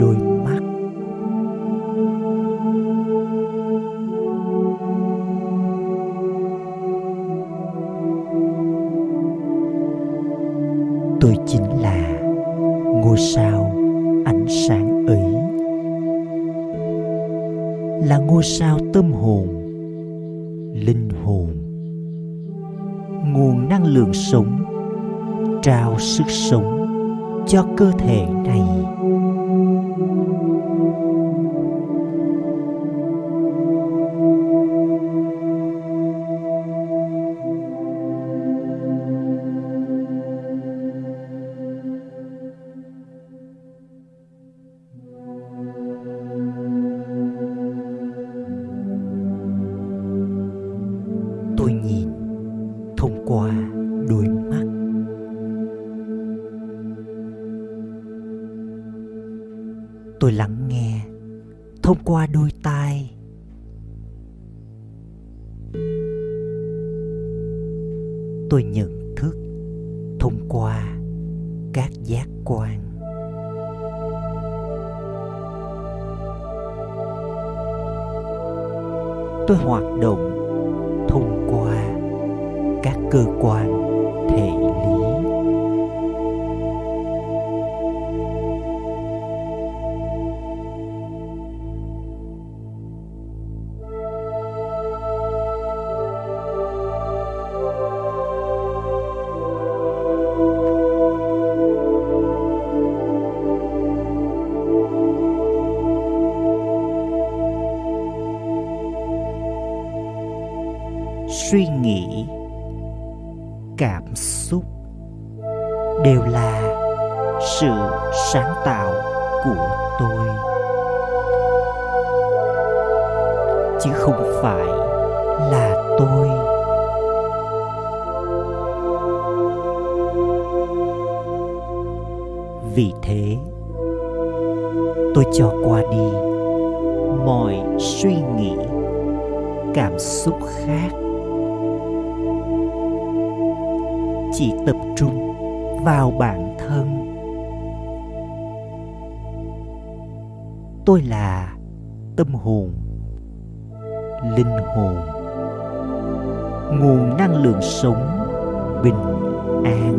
đôi mắt. Tôi chính là ngôi sao ánh sáng ấy. Là ngôi sao tâm hồn, linh hồn. Nguồn năng lượng sống, trao sức sống cho cơ thể này. Tôi lắng nghe thông qua đôi tai. Tôi nhận thức thông qua các giác quan. Tôi hoạt động thông qua các cơ quan thể cảm xúc đều là sự sáng tạo của tôi. Chứ không phải là tôi. Vì thế, tôi cho qua đi mọi suy nghĩ, cảm xúc khác. Chỉ tập trung vào bản thân. Tôi là tâm hồn, linh hồn, nguồn năng lượng sống bình an.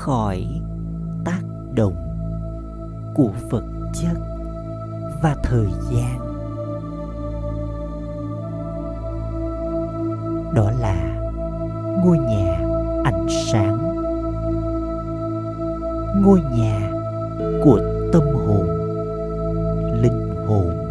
khỏi tác động của vật chất và thời gian. Đó là ngôi nhà ánh sáng. Ngôi nhà của tâm hồn, linh hồn.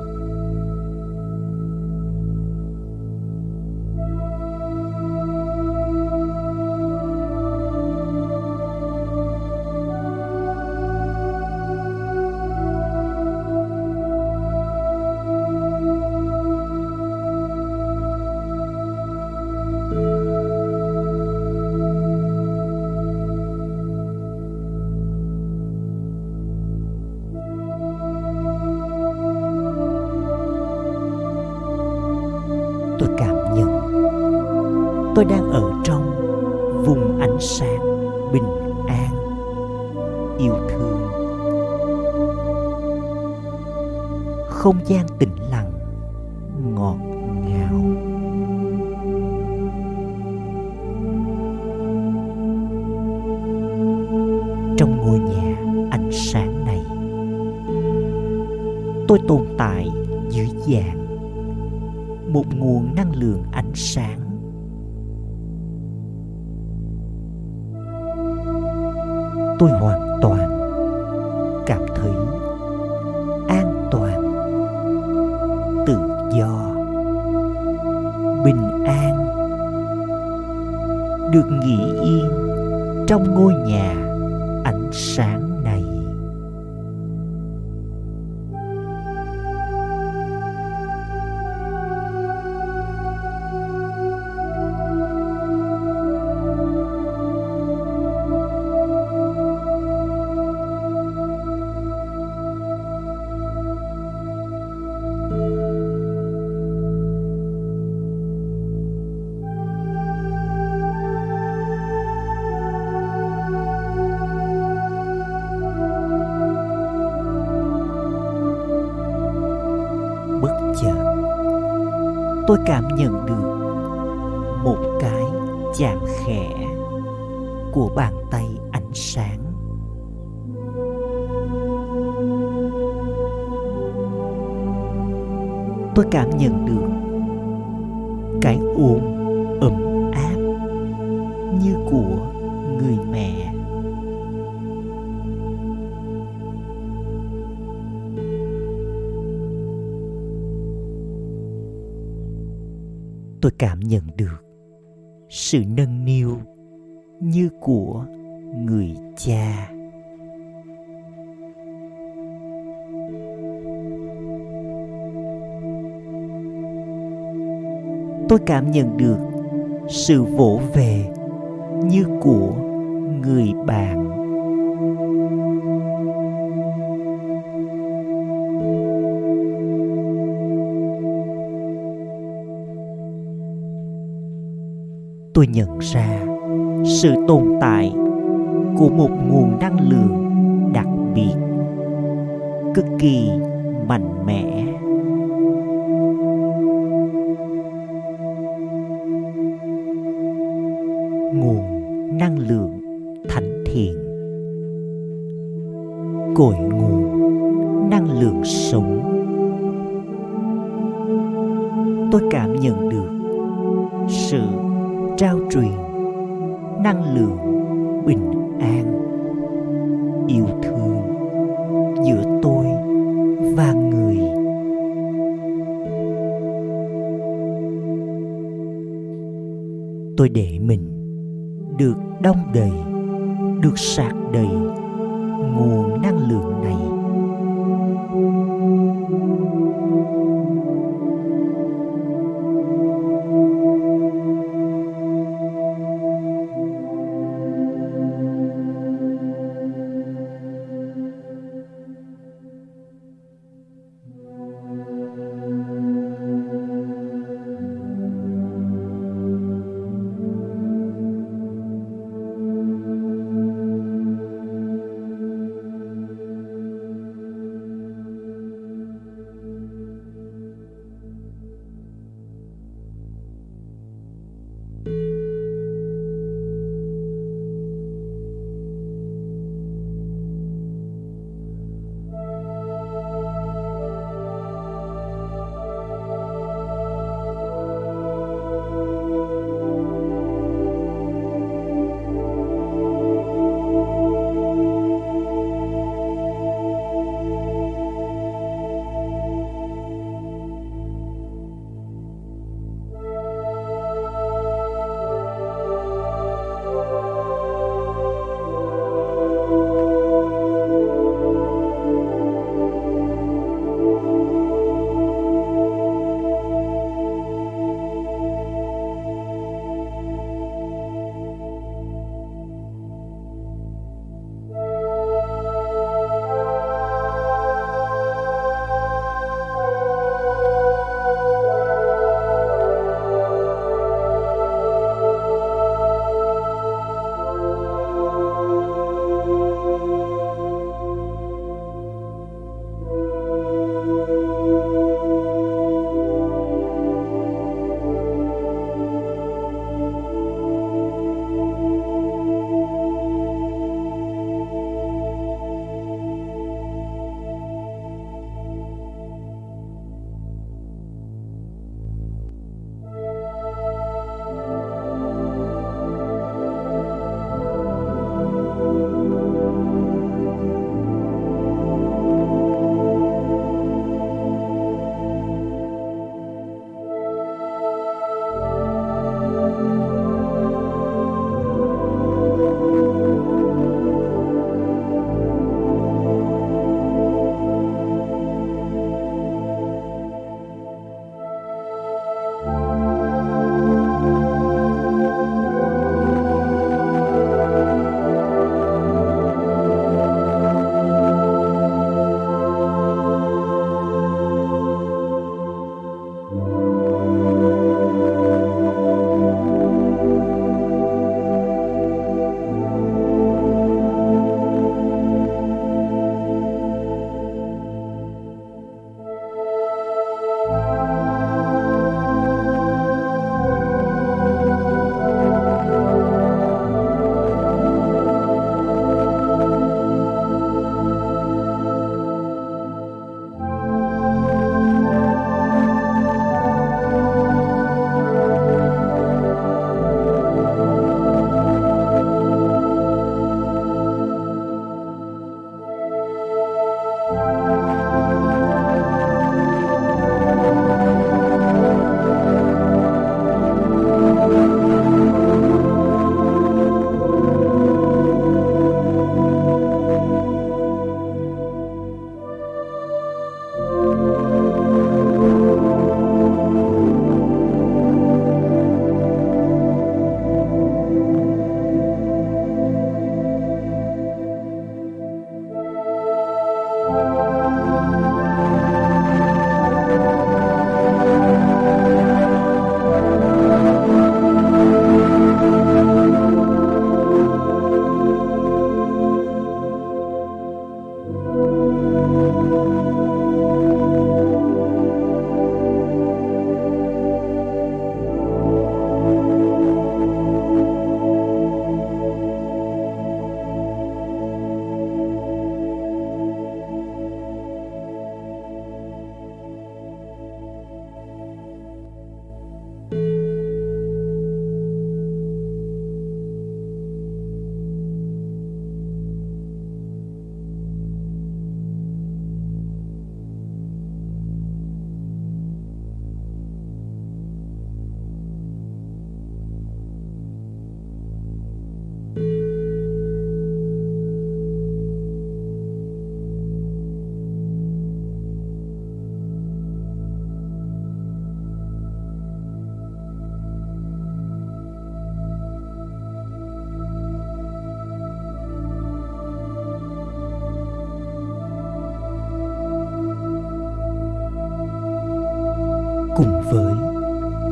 sáng bình an yêu thương. Không gian tình tôi cảm nhận được một cái chạm khẽ của bàn tay ánh sáng. Tôi cảm nhận được cái ôm tôi cảm nhận được sự nâng niu như của người cha. Tôi cảm nhận được sự vỗ về như của người bạn. Tôi nhận ra, sự tồn tại của một nguồn năng lượng đặc biệt, cực kỳ mạnh mẽ. Nguồn năng lượng thánh thiện. Cội nguồn năng lượng sống. Tôi cảm nhận được sự trao truyền, năng lượng, bình an, yêu thương giữa tôi và người. Tôi để mình được đông đầy, được sạc đầy nguồn năng lượng này.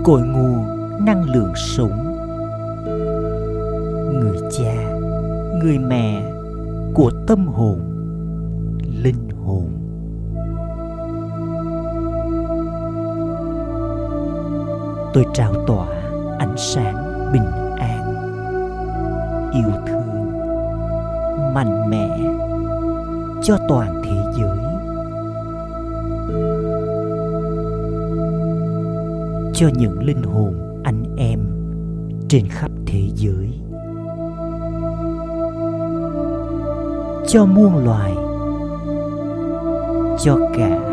Cội nguồn năng lượng sống người cha, người mẹ của tâm hồn, linh hồn. Tôi trao tỏa ánh sáng bình an, yêu thương mạnh mẽ cho toàn thế giới. Cho những linh hồn anh em trên khắp thế giới. Cho muôn loài, cho cả